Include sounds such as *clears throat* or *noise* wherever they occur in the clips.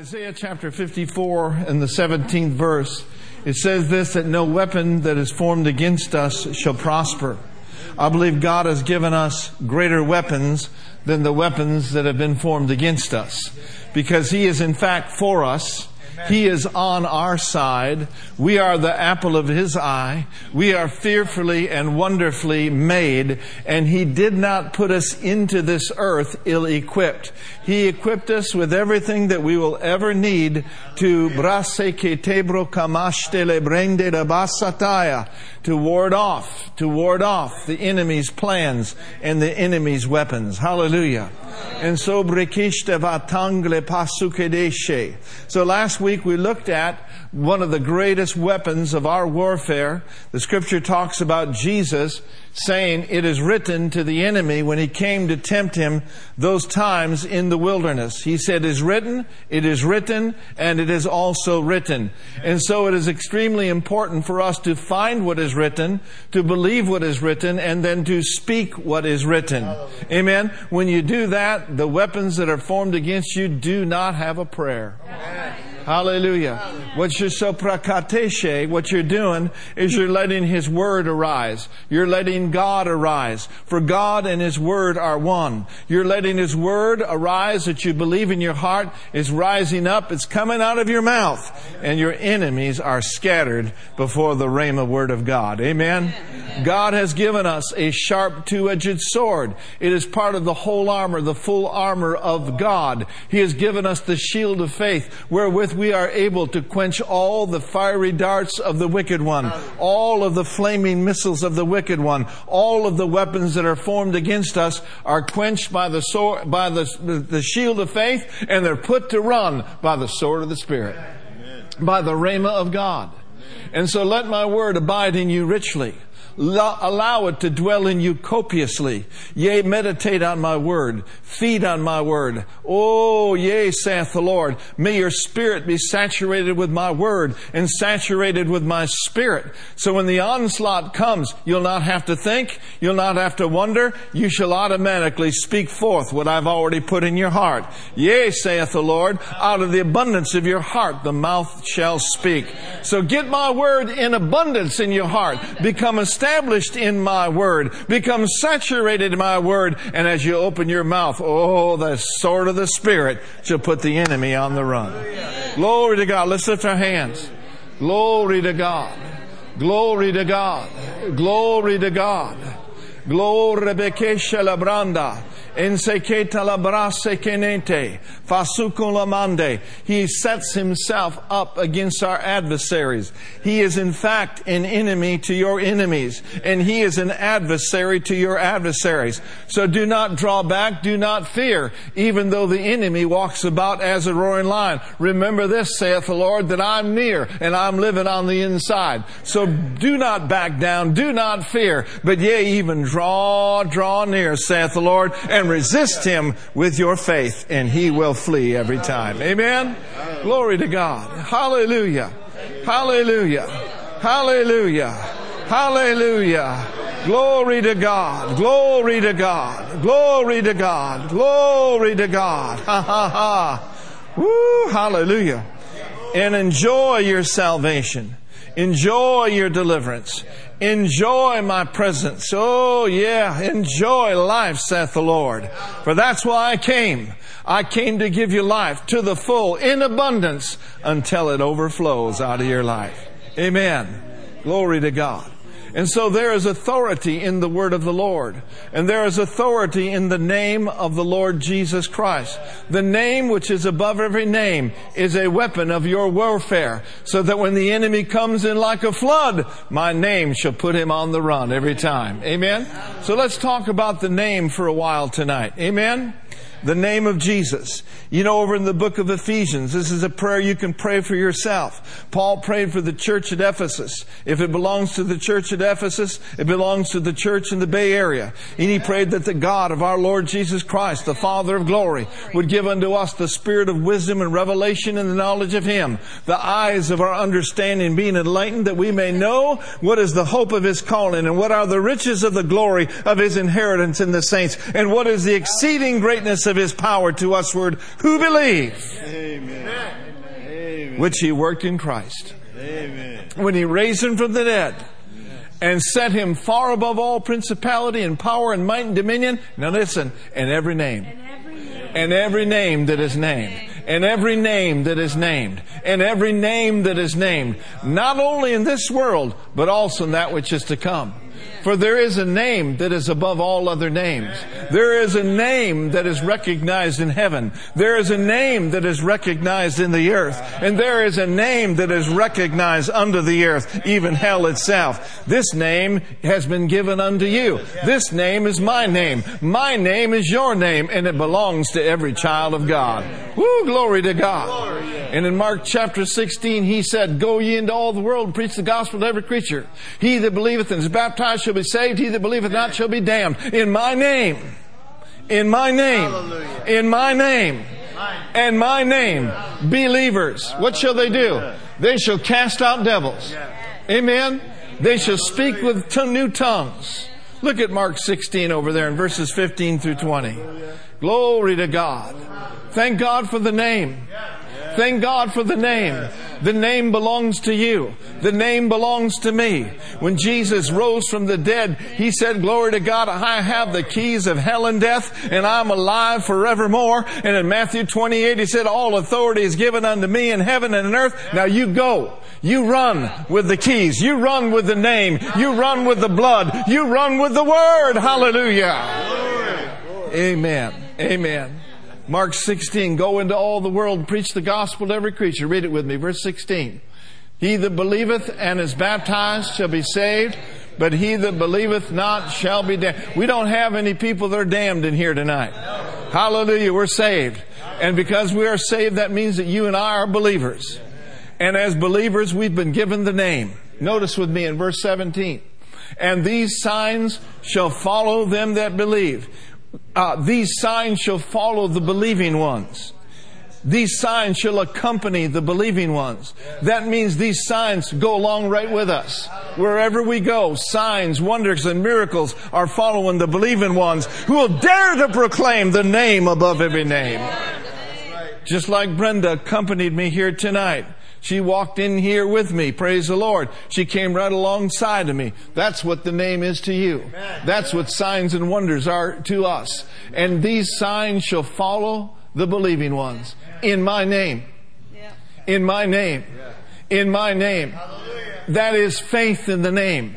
Isaiah chapter 54 and the 17th verse, it says this that no weapon that is formed against us shall prosper. I believe God has given us greater weapons than the weapons that have been formed against us because He is in fact for us he is on our side. We are the apple of His eye. We are fearfully and wonderfully made. And He did not put us into this earth ill equipped. He equipped us with everything that we will ever need to to ward off, to ward off the enemy's plans and the enemy's weapons. Hallelujah. And so So last week we looked at one of the greatest weapons of our warfare. The scripture talks about Jesus saying, It is written to the enemy when he came to tempt him those times in the wilderness. He said, It is written, it is written, and it is also written. And so it is extremely important for us to find what is written, to believe what is written, and then to speak what is written. Amen. When you do that, the weapons that are formed against you do not have a prayer. Amen. Hallelujah. What you're so prakateshe, what you're doing is you're letting His Word arise. You're letting God arise. For God and His Word are one. You're letting His Word arise that you believe in your heart is rising up. It's coming out of your mouth. And your enemies are scattered before the Rhema Word of God. Amen. God has given us a sharp two-edged sword. It is part of the whole armor, the full armor of God. He has given us the shield of faith wherewith we are able to quench all the fiery darts of the wicked one, all of the flaming missiles of the wicked one, all of the weapons that are formed against us are quenched by the sword, by the, the shield of faith, and they're put to run by the sword of the Spirit, by the rhema of God. And so let my word abide in you richly allow it to dwell in you copiously. Yea, meditate on my word. Feed on my word. Oh, yea, saith the Lord. May your spirit be saturated with my word and saturated with my spirit. So when the onslaught comes, you'll not have to think. You'll not have to wonder. You shall automatically speak forth what I've already put in your heart. Yea, saith the Lord, out of the abundance of your heart the mouth shall speak. So get my word in abundance in your heart. Become established established in my word. Become saturated in my word. And as you open your mouth, oh, the sword of the Spirit shall put the enemy on the run. Glory to God. Let's lift our hands. Glory to God. Glory to God. Glory to God. Glory to God. He sets himself up against our adversaries. He is in fact an enemy to your enemies, and he is an adversary to your adversaries. So do not draw back, do not fear, even though the enemy walks about as a roaring lion. Remember this, saith the Lord, that I'm near and I'm living on the inside. So do not back down, do not fear, but yea, even draw, draw near, saith the Lord, and resist him with your faith, and he will flee every time. Amen? Glory to God. Hallelujah. Hallelujah. Hallelujah. Hallelujah. Glory to God. Glory to God. Glory to God. Glory to God. Ha ha ha. Woo, hallelujah. And enjoy your salvation. Enjoy your deliverance. Enjoy my presence. Oh yeah, enjoy life, saith the Lord. For that's why I came. I came to give you life to the full, in abundance, until it overflows out of your life. Amen. Glory to God. And so there is authority in the word of the Lord. And there is authority in the name of the Lord Jesus Christ. The name which is above every name is a weapon of your warfare. So that when the enemy comes in like a flood, my name shall put him on the run every time. Amen? So let's talk about the name for a while tonight. Amen? The name of Jesus. You know, over in the book of Ephesians, this is a prayer you can pray for yourself. Paul prayed for the church at Ephesus. If it belongs to the church at Ephesus, it belongs to the church in the Bay Area. And he prayed that the God of our Lord Jesus Christ, the Father of glory, would give unto us the spirit of wisdom and revelation and the knowledge of Him, the eyes of our understanding being enlightened that we may know what is the hope of His calling and what are the riches of the glory of His inheritance in the saints and what is the exceeding greatness of his power to usward who believe. Amen. which he worked in Christ. Amen. When he raised him from the dead and set him far above all principality and power and might and dominion. Now listen, and every name. And every name that is named. And every name that is named. And every name that is named. Not only in this world, but also in that which is to come. For there is a name that is above all other names. There is a name that is recognized in heaven. There is a name that is recognized in the earth. And there is a name that is recognized under the earth, even hell itself. This name has been given unto you. This name is my name. My name is your name, and it belongs to every child of God. Woo, glory to God. And in Mark chapter 16, he said, Go ye into all the world and preach the gospel to every creature. He that believeth and is baptized shall be saved. He that believeth not shall be damned. In my name. In my name. In my name. And my name. Believers. What shall they do? They shall cast out devils. Amen. They shall speak with t- new tongues. Look at Mark 16 over there in verses 15 through 20. Glory to God. Thank God for the name. Thank God for the name. The name belongs to you. The name belongs to me. When Jesus rose from the dead, He said, glory to God, I have the keys of hell and death and I'm alive forevermore. And in Matthew 28, He said, all authority is given unto me in heaven and in earth. Now you go. You run with the keys. You run with the name. You run with the blood. You run with the word. Hallelujah. Amen. Amen. Mark 16, go into all the world preach the gospel to every creature. Read it with me. Verse 16. He that believeth and is baptized shall be saved, but he that believeth not shall be damned. We don't have any people that are damned in here tonight. Hallelujah. We're saved. And because we are saved, that means that you and I are believers. And as believers, we've been given the name. Notice with me in verse 17. And these signs shall follow them that believe. Uh, these signs shall follow the believing ones. These signs shall accompany the believing ones. That means these signs go along right with us. Wherever we go, signs, wonders, and miracles are following the believing ones who will dare to proclaim the name above every name. Just like Brenda accompanied me here tonight. She walked in here with me. Praise the Lord. She came right alongside of me. That's what the name is to you. That's what signs and wonders are to us. And these signs shall follow the believing ones in my name. In my name. In my name. That is faith in the name.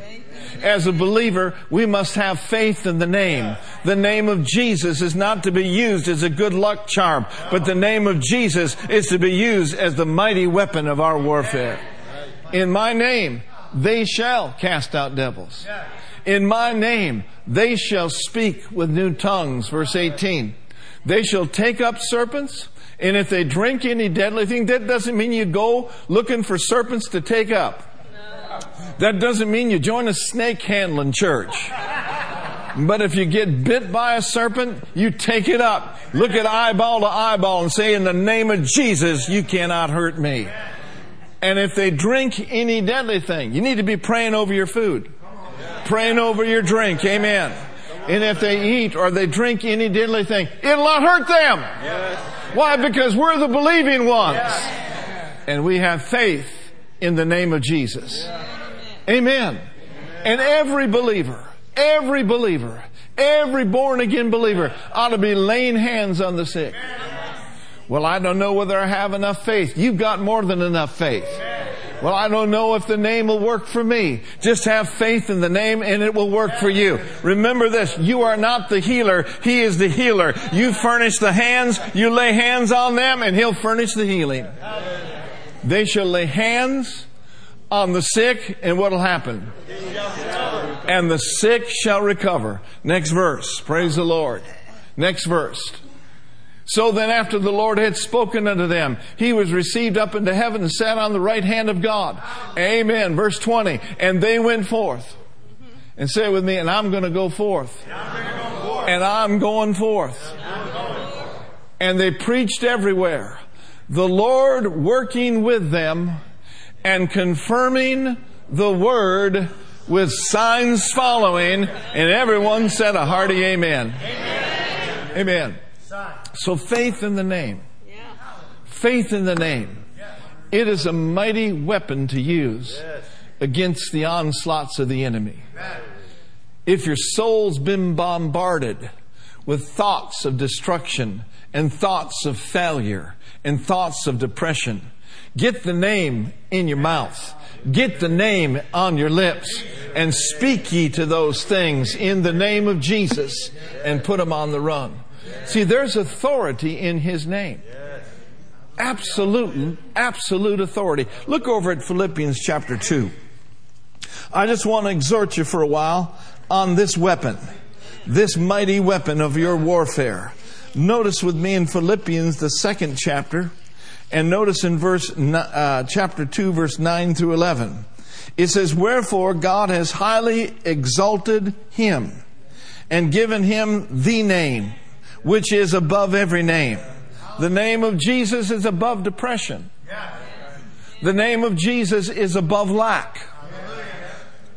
As a believer, we must have faith in the name. The name of Jesus is not to be used as a good luck charm, but the name of Jesus is to be used as the mighty weapon of our warfare. In my name, they shall cast out devils. In my name, they shall speak with new tongues. Verse 18. They shall take up serpents, and if they drink any deadly thing, that doesn't mean you go looking for serpents to take up. That doesn't mean you join a snake handling church. But if you get bit by a serpent, you take it up. Look at eyeball to eyeball and say, in the name of Jesus, you cannot hurt me. And if they drink any deadly thing, you need to be praying over your food. Praying over your drink. Amen. And if they eat or they drink any deadly thing, it'll not hurt them. Why? Because we're the believing ones. And we have faith in the name of Jesus. Amen. And every believer, every believer, every born again believer ought to be laying hands on the sick. Well, I don't know whether I have enough faith. You've got more than enough faith. Well, I don't know if the name will work for me. Just have faith in the name and it will work for you. Remember this, you are not the healer, He is the healer. You furnish the hands, you lay hands on them and He'll furnish the healing. They shall lay hands on the sick and what'll happen? And the sick shall recover. Next verse. Praise the Lord. Next verse. So then after the Lord had spoken unto them, he was received up into heaven and sat on the right hand of God. Amen. Verse 20. And they went forth. And say it with me, and I'm going to go forth. And I'm going forth. And they preached everywhere. The Lord working with them and confirming the word with signs following. And everyone said a hearty amen. Amen. So faith in the name. Faith in the name. It is a mighty weapon to use against the onslaughts of the enemy. If your soul's been bombarded with thoughts of destruction and thoughts of failure and thoughts of depression, get the name in your mouth. Get the name on your lips and speak ye to those things in the name of Jesus and put them on the run. See, there's authority in His name. Absolute, absolute authority. Look over at Philippians chapter 2. I just want to exhort you for a while on this weapon, this mighty weapon of your warfare. Notice with me in Philippians, the second chapter, and notice in verse, uh, chapter 2, verse 9 through 11. It says, Wherefore God has highly exalted him and given him the name, which is above every name the name of Jesus is above depression. The name of Jesus is above lack.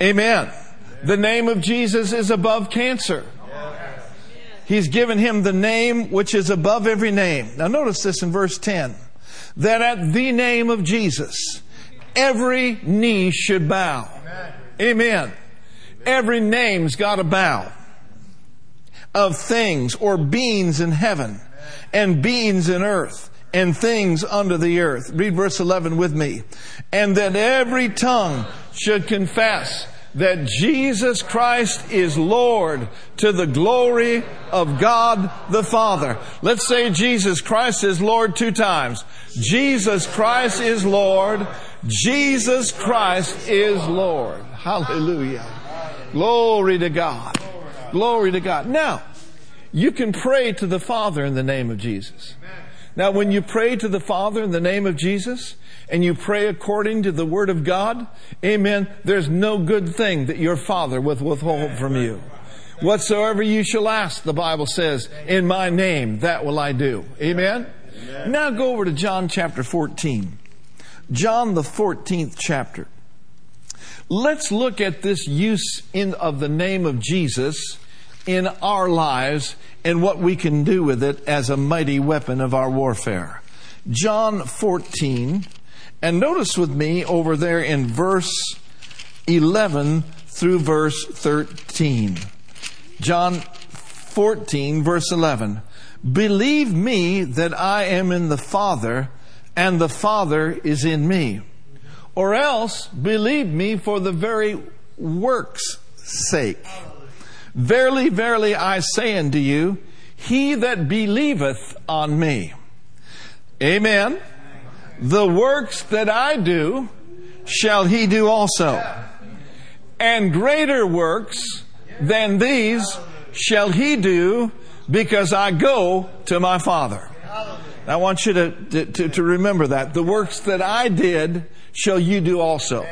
Amen. The name of Jesus is above cancer. He's given him the name which is above every name. Now notice this in verse 10. That at the name of Jesus, every knee should bow. Amen. Every name's got to bow of things or beings in heaven and beings in earth and things under the earth. Read verse 11 with me. And that every tongue should confess that Jesus Christ is Lord to the glory of God the Father. Let's say Jesus Christ is Lord two times. Jesus Christ is Lord. Jesus Christ is Lord. Hallelujah. Glory to God. Glory to God. Now, you can pray to the Father in the name of Jesus. Now, when you pray to the Father in the name of Jesus, and you pray according to the Word of God, amen, there's no good thing that your Father will withhold from you. Whatsoever you shall ask, the Bible says, in my name, that will I do. Amen? Amen? Now go over to John chapter 14. John the 14th chapter. Let's look at this use in, of the name of Jesus in our lives and what we can do with it as a mighty weapon of our warfare. John 14, and notice with me over there in verse 11 through verse 13. John 14, verse 11. Believe me that I am in the Father, and the Father is in me. Or else believe me for the very work's sake. Verily, verily, I say unto you, he that believeth on me. Amen. The works that I do shall he do also. And greater works than these shall he do because I go to my Father. I want you to, to, to, remember that. The works that I did shall you do also.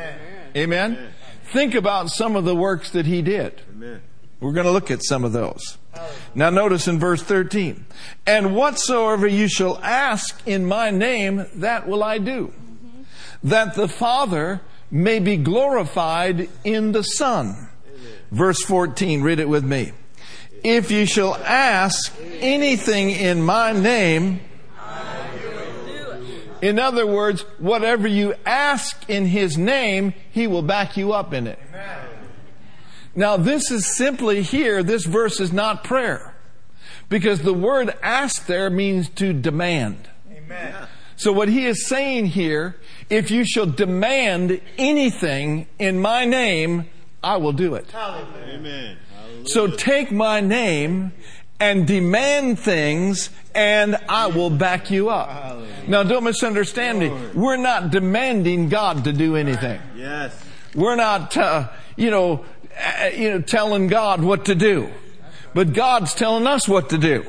Amen? Think about some of the works that he did. Amen. We're going to look at some of those. Now notice in verse 13, and whatsoever you shall ask in my name, that will I do, that the Father may be glorified in the Son. Verse 14, read it with me. If you shall ask anything in my name, in other words, whatever you ask in his name, he will back you up in it. Amen. Now, this is simply here, this verse is not prayer. Because the word ask there means to demand. Amen. So what he is saying here, if you shall demand anything in my name, I will do it. Hallelujah. Amen. So take my name and demand things and I will back you up. Now don't misunderstand me. We're not demanding God to do anything. Yes. We're not, uh, you know, Uh, you know, telling God what to do. But God's telling us what to do.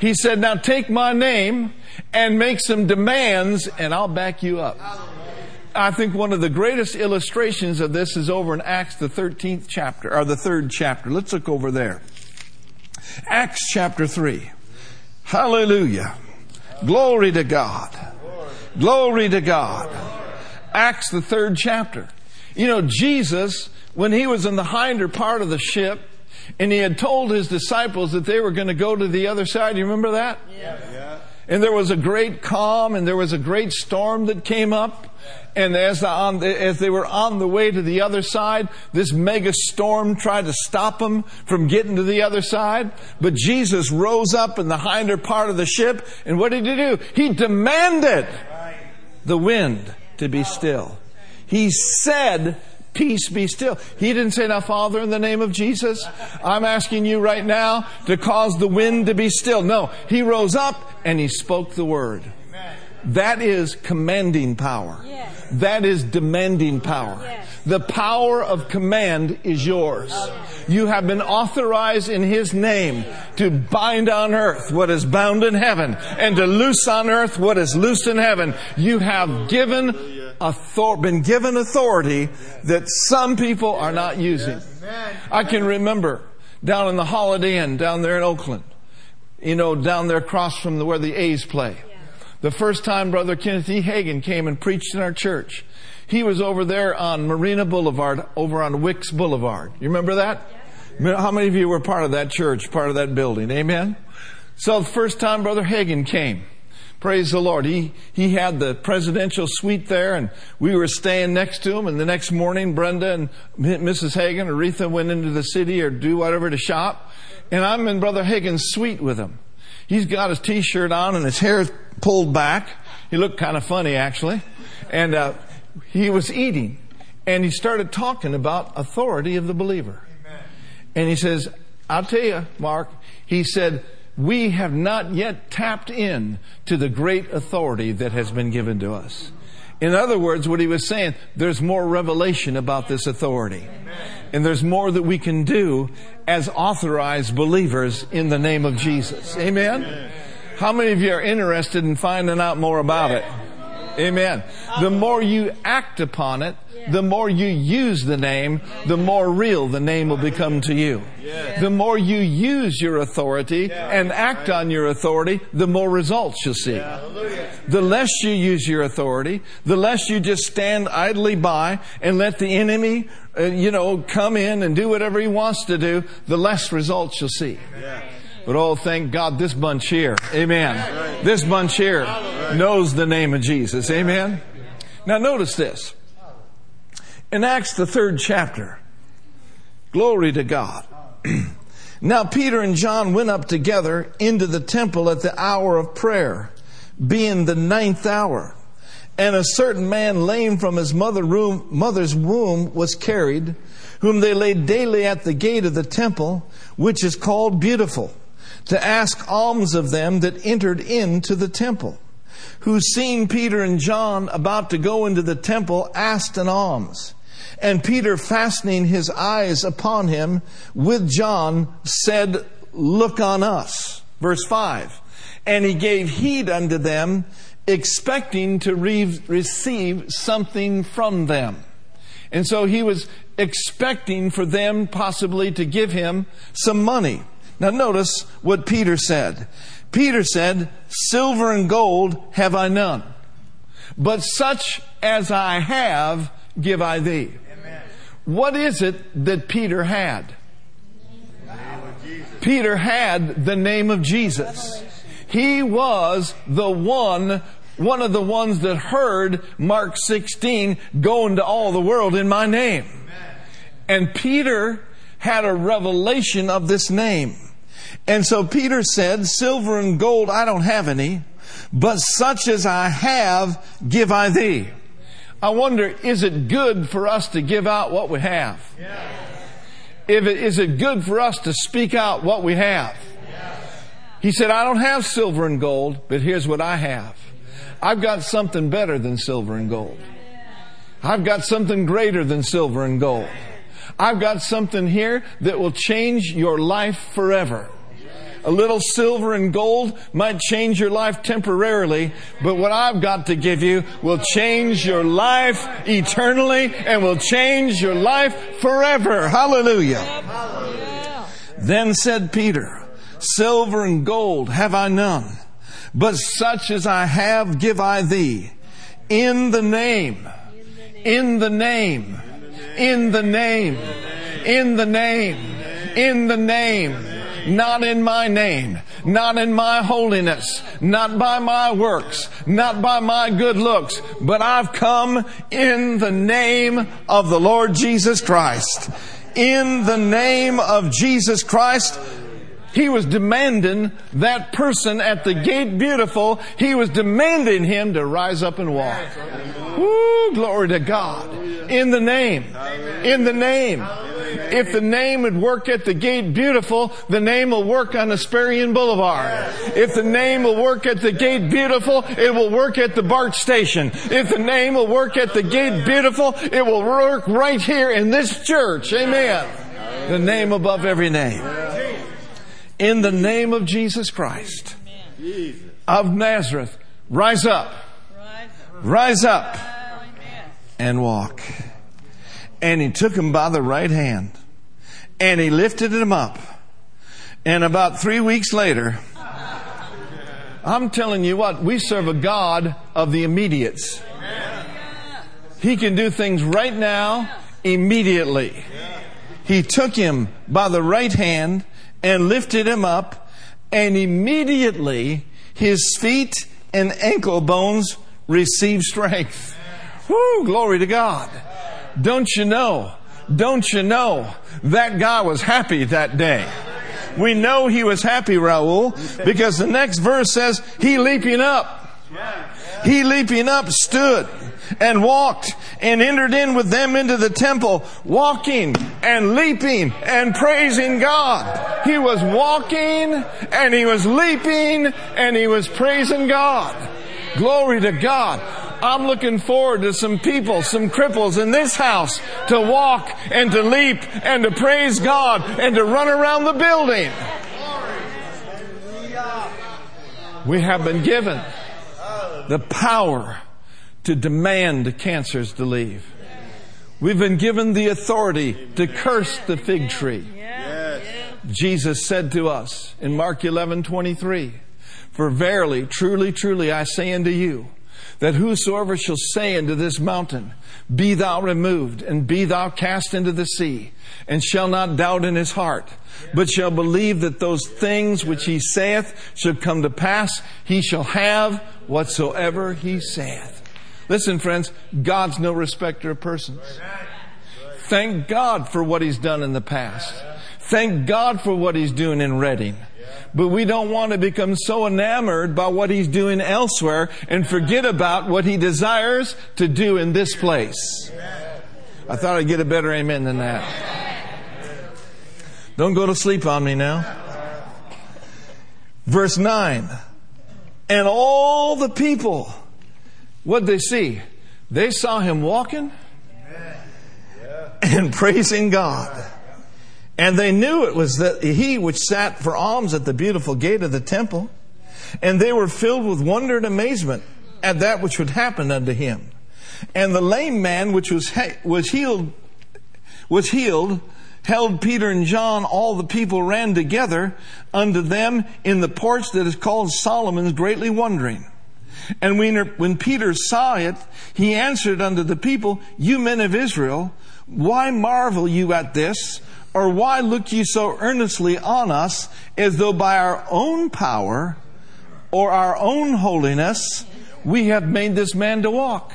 He said, now take my name and make some demands and I'll back you up. I think one of the greatest illustrations of this is over in Acts, the 13th chapter, or the third chapter. Let's look over there. Acts chapter 3. Hallelujah. Glory to God. Glory to God. Acts, the third chapter. You know, Jesus when he was in the hinder part of the ship and he had told his disciples that they were going to go to the other side. You remember that? Yeah. And there was a great calm and there was a great storm that came up. And as, on, as they were on the way to the other side, this mega storm tried to stop them from getting to the other side. But Jesus rose up in the hinder part of the ship. And what did he do? He demanded the wind to be still. He said, peace be still. He didn't say, now Father, in the name of Jesus, I'm asking you right now to cause the wind to be still. No, he rose up and he spoke the word. That is commanding power. Yes. That is demanding power. Yes. The power of command is yours. You have been authorized in His name to bind on earth what is bound in heaven and to loose on earth what is loosed in heaven. You have given author- been given authority that some people are not using. I can remember down in the Holiday Inn down there in Oakland, you know, down there across from the, where the A's play. The first time Brother Kenneth E. Hagin came and preached in our church, he was over there on Marina Boulevard, over on Wicks Boulevard. You remember that? How many of you were part of that church, part of that building? Amen? So the first time Brother Hagin came, praise the Lord, he, he had the presidential suite there and we were staying next to him and the next morning Brenda and Mrs. Hagin, Oretha went into the city or do whatever to shop and I'm in Brother Hagin's suite with him. He's got his t-shirt on and his hair pulled back. He looked kind of funny actually. And, uh, he was eating and he started talking about authority of the believer. Amen. And he says, I'll tell you, Mark, he said, we have not yet tapped in to the great authority that has been given to us. In other words, what he was saying, there's more revelation about this authority. And there's more that we can do as authorized believers in the name of Jesus. Amen? How many of you are interested in finding out more about it? Amen. The more you act upon it, the more you use the name, the more real the name will become to you. The more you use your authority and act on your authority, the more results you'll see. The less you use your authority, the less you just stand idly by and let the enemy, uh, you know, come in and do whatever he wants to do, the less results you'll see. But oh, thank God this bunch here. Amen. This bunch here knows the name of Jesus. Amen. Now notice this. In Acts, the third chapter, glory to God. *clears throat* now Peter and John went up together into the temple at the hour of prayer, being the ninth hour. And a certain man lame from his mother room, mother's womb was carried, whom they laid daily at the gate of the temple, which is called Beautiful to ask alms of them that entered into the temple, who seeing Peter and John about to go into the temple asked an alms. And Peter, fastening his eyes upon him with John, said, Look on us. Verse 5. And he gave heed unto them, expecting to re- receive something from them. And so he was expecting for them possibly to give him some money. Now notice what Peter said. Peter said, silver and gold have I none, but such as I have give I thee. What is it that Peter had? Peter had the name of Jesus. He was the one, one of the ones that heard Mark 16, go into all the world in my name. And Peter had a revelation of this name. And so Peter said, silver and gold I don't have any, but such as I have give I thee. I wonder, is it good for us to give out what we have? If it, is it good for us to speak out what we have? He said, I don't have silver and gold, but here's what I have. I've got something better than silver and gold. I've got something greater than silver and gold. I've got something here that will change your life forever. A little silver and gold might change your life temporarily, but what I've got to give you will change your life eternally and will change your life forever. Hallelujah. Hallelujah. Then said Peter, Silver and gold have I none, but such as I have give I thee. In the name, in the name, in the name, in the name, in the name not in my name, not in my holiness, not by my works, not by my good looks, but I've come in the name of the Lord Jesus Christ. In the name of Jesus Christ, he was demanding that person at the gate beautiful, he was demanding him to rise up and walk. Woo, glory to God. In the name. In the name. If the name would work at the gate beautiful, the name will work on Hesperian Boulevard. If the name will work at the gate beautiful, it will work at the BART station. If the name will work at the gate beautiful, it will work right here in this church. Amen. The name above every name in the name of Jesus Christ of Nazareth, rise up, rise up, and walk. And he took him by the right hand, and he lifted him up. And about three weeks later, I'm telling you what, we serve a God of the immediates. He can do things right now, immediately. He took him by the right hand and lifted him up, and immediately his feet and ankle bones received strength. Whoo, glory to God. Don't you know? Don't you know that guy was happy that day? We know he was happy, Raul, because the next verse says, he leaping up. He leaping up stood and walked and entered in with them into the temple, walking and leaping and praising God. He was walking and he was leaping and he was praising God. Glory to God. I'm looking forward to some people, some cripples in this house to walk and to leap and to praise God and to run around the building. We have been given the power to demand cancers to leave. We've been given the authority to curse the fig tree. Jesus said to us in Mark 11, 23, For verily, truly, truly, I say unto you, that whosoever shall say unto this mountain, Be thou removed, and be thou cast into the sea, and shall not doubt in his heart, but shall believe that those things which he saith shall come to pass, he shall have whatsoever he saith. Listen, friends, God's no respecter of persons. Thank God for what He's done in the past. Thank God for what He's doing in Redding. But we don't want to become so enamored by what He's doing elsewhere and forget about what He desires to do in this place. I thought I'd get a better amen than that. Don't go to sleep on me now. Verse 9. And all the people What'd they see? They saw him walking and praising God. And they knew it was that he which sat for alms at the beautiful gate of the temple. And they were filled with wonder and amazement at that which would happen unto him. And the lame man which was, was healed, was healed, held Peter and John, all the people ran together unto them in the porch that is called Solomon's, greatly wondering. And when Peter saw it, he answered unto the people, You men of Israel, why marvel you at this? Or why look ye so earnestly on us as though by our own power or our own holiness we have made this man to walk?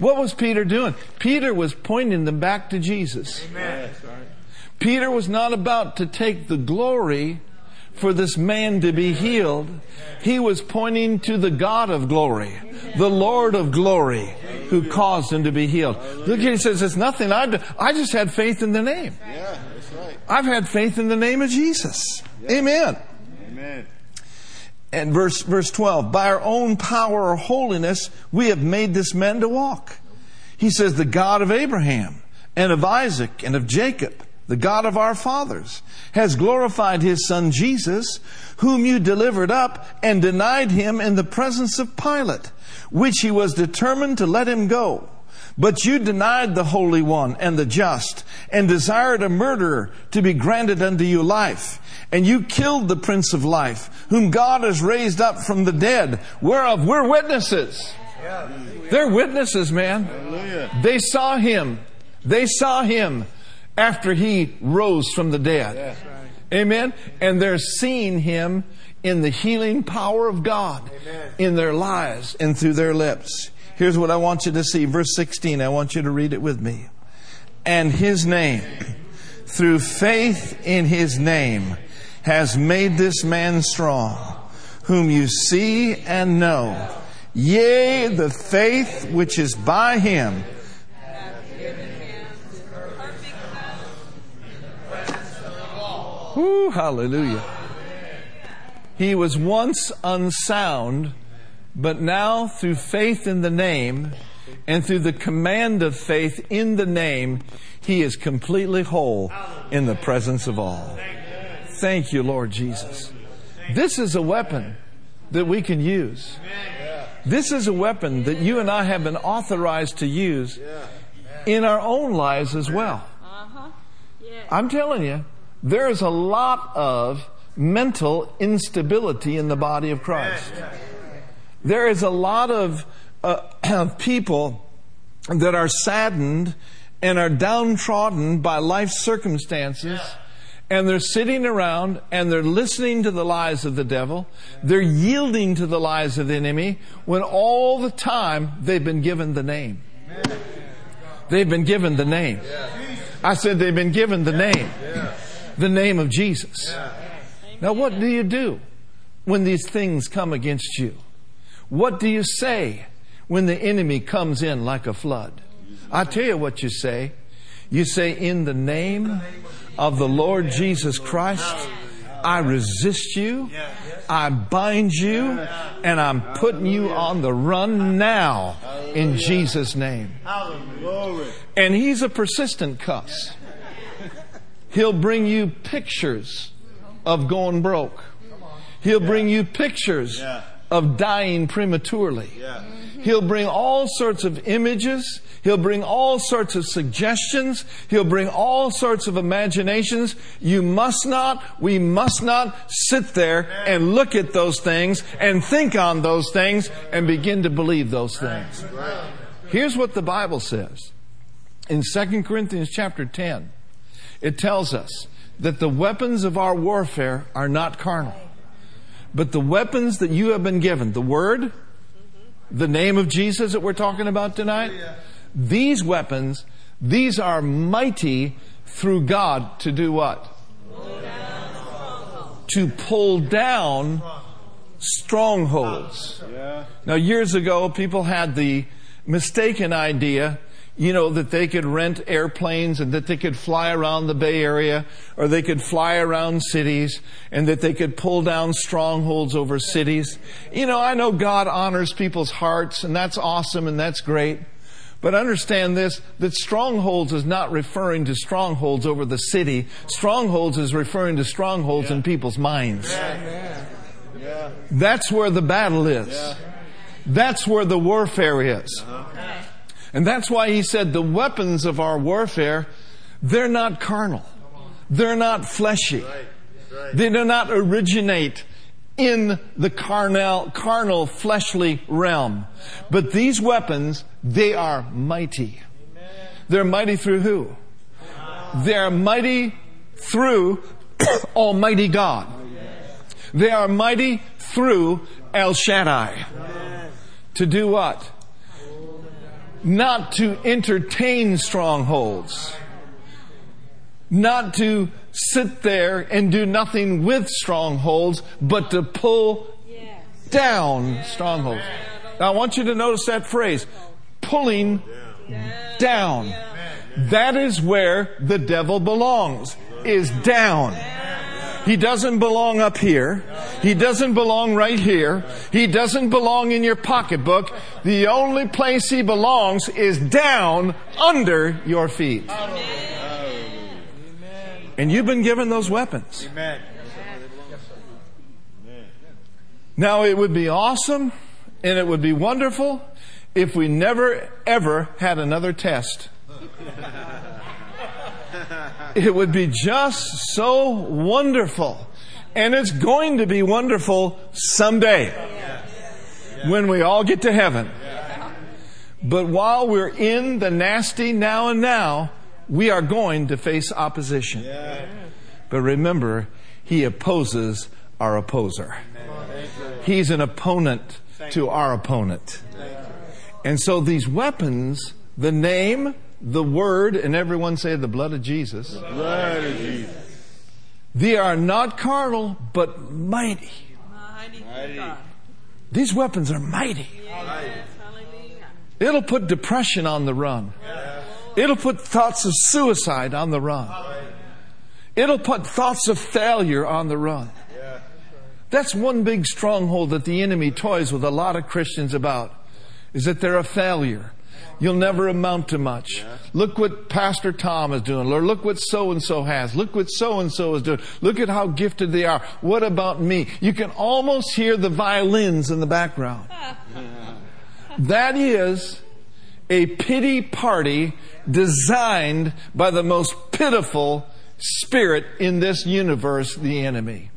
What was Peter doing? Peter was pointing them back to Jesus. Amen. Peter was not about to take the glory for this man to be healed, he was pointing to the God of glory, the Lord of glory, who caused him to be healed. Look, here, he says, it's nothing I've done. I just had faith in the name. Yeah, that's right. I've had faith in the name of Jesus. Yeah. Amen. Amen. And verse, verse 12, by our own power or holiness, we have made this man to walk. He says, the God of Abraham and of Isaac and of Jacob the God of our fathers, has glorified his son Jesus, whom you delivered up and denied him in the presence of Pilate, which he was determined to let him go. But you denied the Holy One and the just, and desired a murderer to be granted unto you life. And you killed the Prince of Life, whom God has raised up from the dead, whereof we're witnesses. They're witnesses, man. They saw him. They saw him after he rose from the dead. Amen. And they're seeing him in the healing power of God Amen. in their lives and through their lips. Here's what I want you to see. Verse 16. I want you to read it with me. And his name, *clears throat* through faith in his name, has made this man strong, whom you see and know. Yea, the faith which is by him. Whew, hallelujah. He was once unsound, but now through faith in the name and through the command of faith in the name, he is completely whole in the presence of all. Thank you, Lord Jesus. This is a weapon that we can use. This is a weapon that you and I have been authorized to use in our own lives as well. Uh-huh. I'm telling you, there is a lot of mental instability in the body of Christ. There is a lot of, uh, *clears throat* of people that are saddened and are downtrodden by life circumstances. And they're sitting around and they're listening to the lies of the devil. They're yielding to the lies of the enemy when all the time they've been given the name. They've been given the name. I said they've been given the name. The name of Jesus. Now what do you do when these things come against you? What do you say when the enemy comes in like a flood? I tell you what you say. You say, in the name of the Lord Jesus Christ, I resist you, I bind you, and I'm putting you on the run now in Jesus' name. And he's a persistent cuss. He'll bring you pictures of going broke. He'll bring you pictures of dying prematurely. Mm-hmm. He'll bring all sorts of images. He'll bring all sorts of suggestions. He'll bring all sorts of imaginations. You must not, we must not sit there and look at those things and think on those things and begin to believe those things. Here's what the Bible says. In 2 Corinthians chapter 10, it tells us that the weapons of our warfare are not carnal, but the weapons that you have been given, the Word, the name of Jesus that we're talking about tonight, these weapons, these are mighty through God to do what? To pull down strongholds. Now, years ago, people had the mistaken idea, you know, that they could rent airplanes and that they could fly around the Bay Area or they could fly around cities and that they could pull down strongholds over cities. You know, I know God honors people's hearts and that's awesome and that's great. But understand this, that strongholds is not referring to strongholds over the city. Strongholds is referring to strongholds in people's minds. That's where the battle is. That's where the warfare is. Uh-huh. And that's why he said the weapons of our warfare, they're not carnal. They're not fleshy. They do not originate in the carnal, carnal, fleshly realm. But these weapons, they are mighty. They're mighty through who? They're mighty through *coughs* Almighty God. They are mighty through El Shaddai. To do what? Not to entertain strongholds. Not to sit there and do nothing with strongholds, but to pull down strongholds. Now I want you to notice that phrase, pulling down. That is where the devil belongs, is down. He doesn't belong up here. He doesn't belong right here. He doesn't belong in your pocketbook. The only place he belongs is down under your feet. And you've been given those weapons. Now it would be awesome and it would be wonderful if we never ever had another test. It would be just so wonderful. And it's going to be wonderful someday when we all get to heaven. But while we're in the nasty now and now, we are going to face opposition. But remember, He opposes our opposer. He's an opponent to our opponent. And so these weapons, the name, the word, and everyone say the blood of Jesus. The Blood of Jesus. They are not carnal, but mighty. Mighty. These weapons are mighty. It'll put depression on the run. It'll put thoughts of suicide on the run. It'll put thoughts of failure on the run. That's one big stronghold that the enemy toys with a lot of Christians about, is that they're a failure. You'll never amount to much. Look what Pastor Tom is doing. Or look what so and so has. Look what so and so is doing. Look at how gifted they are. What about me? You can almost hear the violins in the background. *laughs* That is a pity party designed by the most pitiful spirit in this universe, the enemy.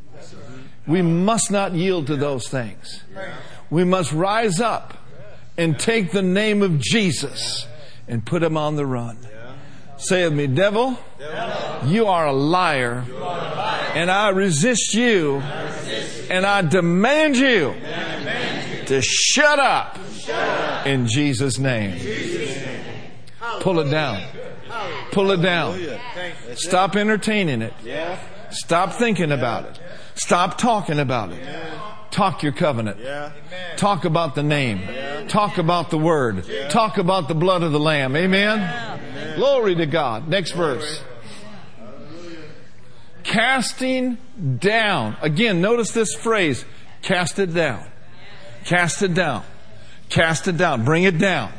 We must not yield to those things. We must rise up and take the name of Jesus and put him on the run. Say with me, devil, you are a liar, and I resist you, and I demand you to shut up in Jesus' name. Pull it down. Pull it down. Stop entertaining it. Stop thinking about it. Stop talking about it. Talk your covenant. Talk about the name. Talk about the word. Talk about the blood of the Lamb. Amen. Glory to God. Next verse. Casting down. Again, notice this phrase. Cast it down. Cast it down. Cast it down. Bring it down.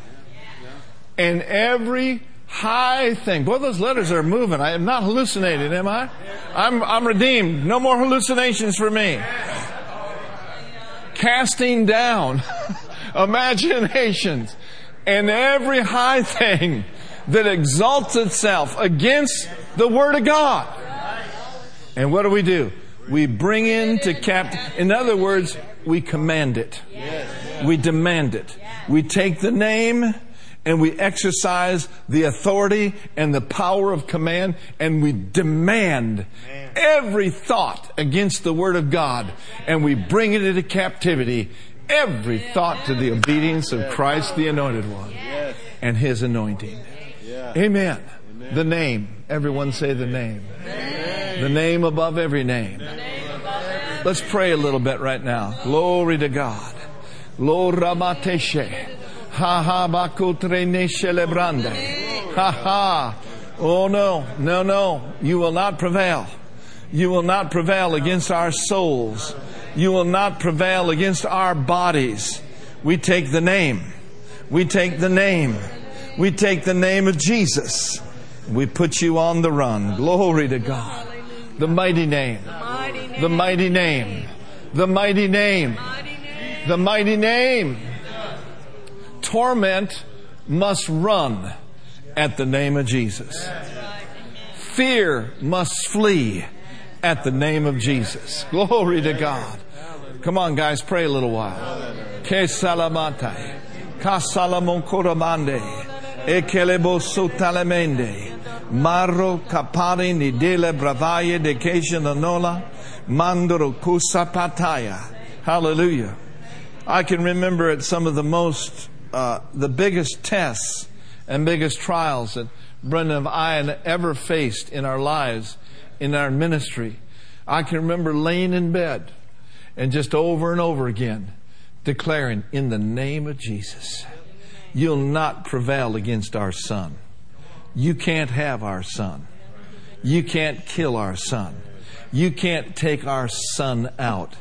And every high thing. Boy, those letters are moving. I am not hallucinating, am I? I'm, I'm redeemed. No more hallucinations for me. Casting down *laughs* imaginations and every high thing that exalts itself against the Word of God. And what do we do? We bring into captive. In other words, we command it. We demand it. We take the name and we exercise the authority and the power of command and we demand every thought against the Word of God and we bring it into captivity. Every thought to the obedience of Christ, the Anointed One, and His anointing. Amen. The name. Everyone say the name. The name above every name. Let's pray a little bit right now. Glory to God. Lord Ramateshe. Ha ha bakutre ne celebrande. Ha ha. Oh no, no, no. You will not prevail. You will not prevail against our souls. You will not prevail against our bodies. We take the name. We take the name. We take the name of Jesus. We put you on the run. Glory to God. The mighty name. The mighty name. The mighty name. The mighty name. Torment must run at the name of Jesus. Fear must flee at the name of Jesus. Glory to God. Come on, guys, pray a little while. Que coramande, ekelebo sotalemende, marro capari ni dele bravaye de nola, kusapataya. Hallelujah. I can remember at some of the most, uh, the biggest tests and biggest trials that Brenda and I had ever faced in our lives, in our ministry. I can remember laying in bed and just over and over again declaring, in the name of Jesus, you'll not prevail against our son. You can't have our son. You can't kill our son. You can't take our son out.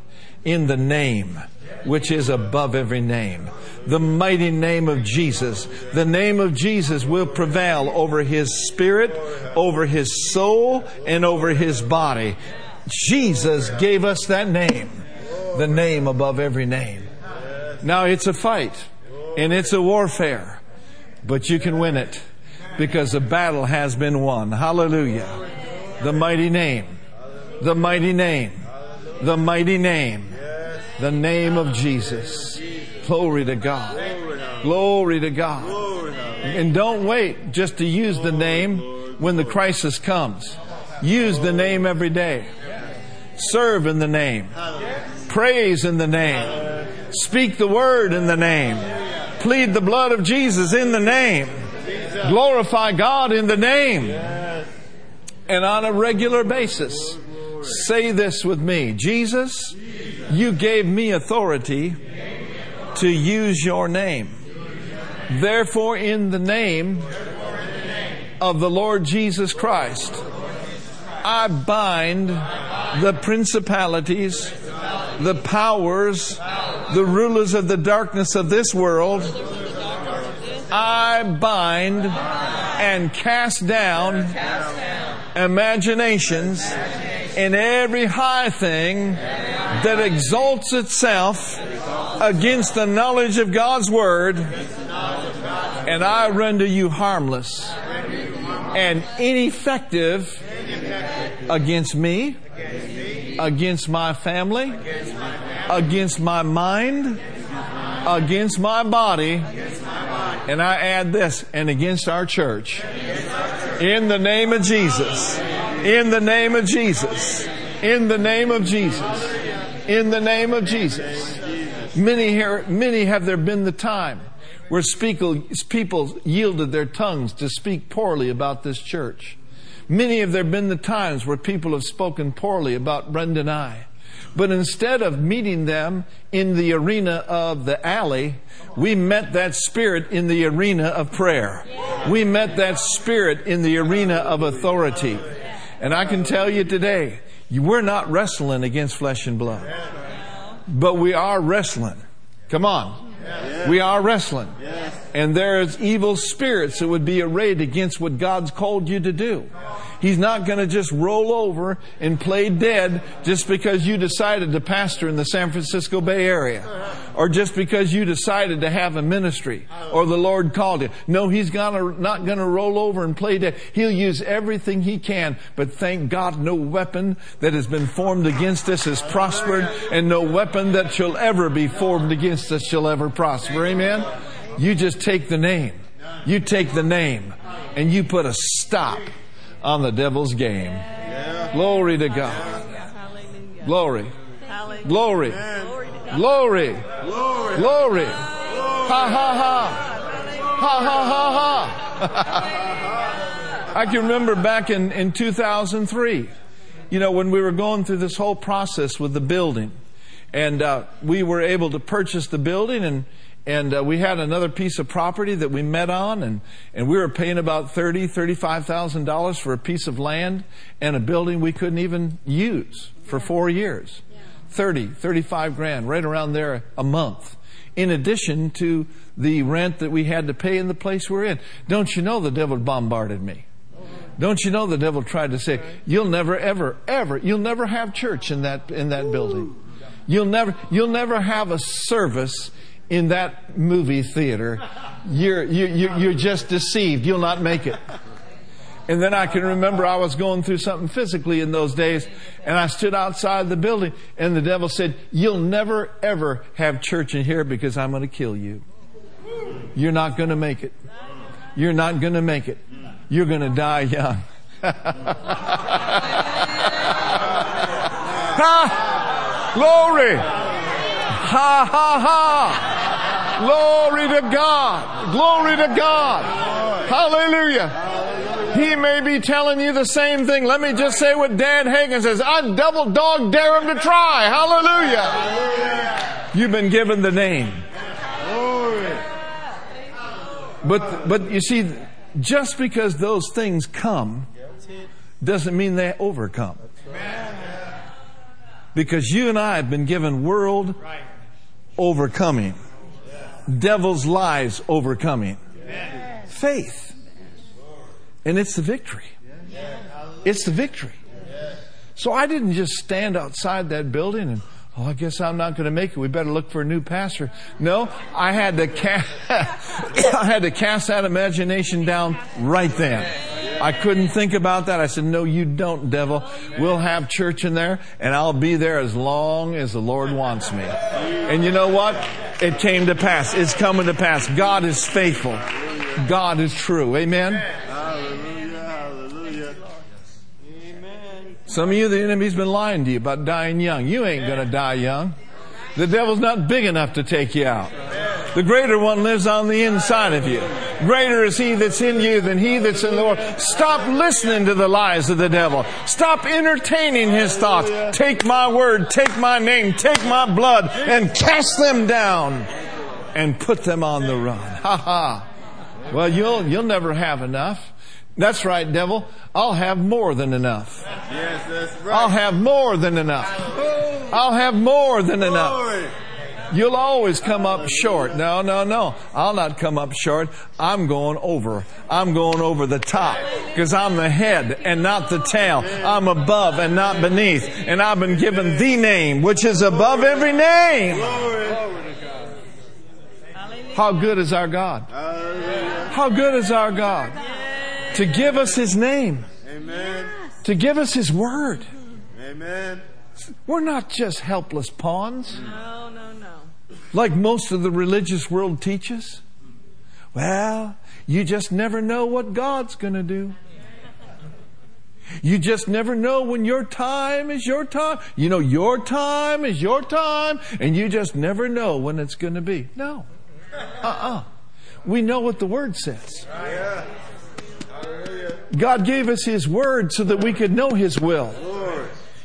In the name which is above every name. The mighty name of Jesus. The name of Jesus will prevail over his spirit, over his soul, and over his body. Jesus gave us that name the name above every name. Now it's a fight and it's a warfare, but you can win it because the battle has been won. Hallelujah. The mighty name, the mighty name, the mighty name, the name of Jesus. Glory to God. Glory to God. And don't wait just to use the name when the crisis comes. Use the name every day. Serve in the name. Praise in the name. Speak the word in the name. Plead the blood of Jesus in the name. Glorify God in the name. And on a regular basis, say this with me Jesus, you gave me authority to use your name. Therefore, in the name of the Lord Jesus Christ, I bind the principalities, the powers, the rulers of the darkness of this world. I bind and cast down imaginations in every high thing that exalts itself against the knowledge of God's Word, and I render you harmless and ineffective against me, against my family, against my mind, against my body, and I add this, and against our church. In the name of Jesus. In the name of Jesus. In the name of Jesus. In the name of Jesus. Many here, many have there been the time where people yielded their tongues to speak poorly about this church. Many have there been the times where people have spoken poorly about Brenda and I. But instead of meeting them in the arena of the alley, we met that spirit in the arena of prayer. We met that spirit in the arena of authority. And I can tell you today, we're not wrestling against flesh and blood. But we are wrestling. Come on. We are wrestling. And there's evil spirits that would be arrayed against what God's called you to do. He's not going to just roll over and play dead just because you decided to pastor in the San Francisco Bay Area or just because you decided to have a ministry or the Lord called you. No, He's gonna, not going to roll over and play dead. He'll use everything He can, but thank God no weapon that has been formed against us has prospered and no weapon that shall ever be formed against us shall ever prosper. Amen? You just take the name. You take the name and you put a stop on the devil's game. Glory to God. Glory. Glory. Glory. Glory. Ha ha ha. Ha ha ha ha. I can remember back in, in 2003, you know, when we were going through this whole process with the building. And uh, we were able to purchase the building and and uh, we had another piece of property that we met on and, and we were paying about thirty, thirty-five thousand dollars for a piece of land and a building we couldn't even use for four years. Yeah. 30, 35 grand, right around there a month. In addition to the rent that we had to pay in the place we're in. Don't you know the devil bombarded me? Don't you know the devil tried to say, you'll never, ever, ever, you'll never have church in that, in that building. You'll never, you'll never have a service in that movie theater, you're, you, you, you're just deceived. You'll not make it. And then I can remember I was going through something physically in those days, and I stood outside the building, and the devil said, You'll never, ever have church in here because I'm going to kill you. You're not going to make it. You're not going to make it. You're going to die young. *laughs* ha! Glory! Ha ha ha! Glory to God. Glory to God. Hallelujah. He may be telling you the same thing. Let me just say what Dan Hagin says. I double dog dare him to try. Hallelujah. You've been given the name. But, but you see, just because those things come doesn't mean they overcome. Because you and I have been given world overcoming devil's lies overcoming. Faith. And it's the victory. It's the victory. So I didn't just stand outside that building and, oh, I guess I'm not going to make it. We better look for a new pastor. No, I had to cast, *laughs* I had to cast that imagination down right then. I couldn't think about that. I said, no, you don't, devil. We'll have church in there and I'll be there as long as the Lord wants me. And you know what? It came to pass. It's coming to pass. God is faithful. God is true. Amen. Some of you, the enemy's been lying to you about dying young. You ain't gonna die young. The devil's not big enough to take you out. The greater one lives on the inside of you. Greater is he that's in you than he that's in the world. Stop listening to the lies of the devil. Stop entertaining his thoughts. Take my word, take my name, take my blood, and cast them down and put them on the run. *laughs* Ha ha. Well, you'll, you'll never have enough. That's right, devil. I'll have more than enough. Yes, that's right. I'll have more than enough. I'll have more than enough. You'll always come up short. No, no, no. I'll not come up short. I'm going over. I'm going over the top. Because I'm the head and not the tail. I'm above and not beneath. And I've been given the name, which is above every name. How good is our God? How good is our God? To give us His name. Amen. To give us His word. Amen. We're not just helpless pawns. No, no, no. Like most of the religious world teaches? Well, you just never know what God's going to do. You just never know when your time is your time. You know, your time is your time, and you just never know when it's going to be. No. Uh uh We know what the Word says. God gave us His Word so that we could know His will.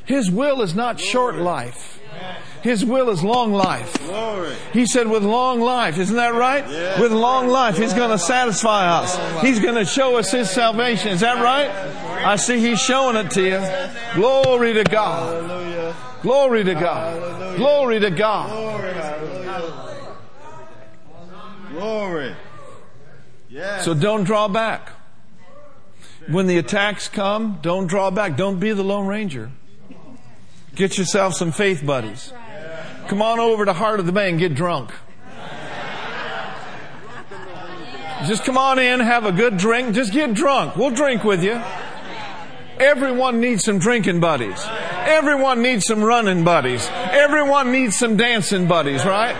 His will is not short life. His will is long life. Glory. He said with long life, isn't that right? Yes. With long life, He's going to satisfy us. He's going to show us His salvation. Is that right? I see He's showing it to you. Glory to God. Hallelujah. Glory to God. Glory to God. Glory. Glory. Yes. So don't draw back. When the attacks come, don't draw back. Don't be the Lone Ranger. Get yourself some faith buddies. Come on over to Heart of the Bay and get drunk. Just come on in, have a good drink. Just get drunk. We'll drink with you. Everyone needs some drinking buddies. Everyone needs some running buddies. Everyone needs some dancing buddies, right?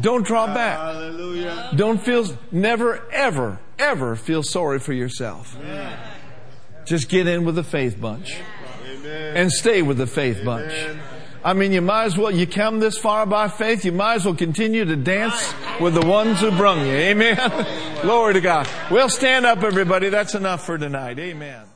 Don't draw back. Hallelujah. Don't feel, never, ever, ever feel sorry for yourself. Just get in with the faith bunch Amen. and stay with the faith bunch. I mean, you might as well, you come this far by faith, you might as well continue to dance with the ones who brung you. Amen. *laughs* Glory to God. Well, stand up everybody. That's enough for tonight. Amen.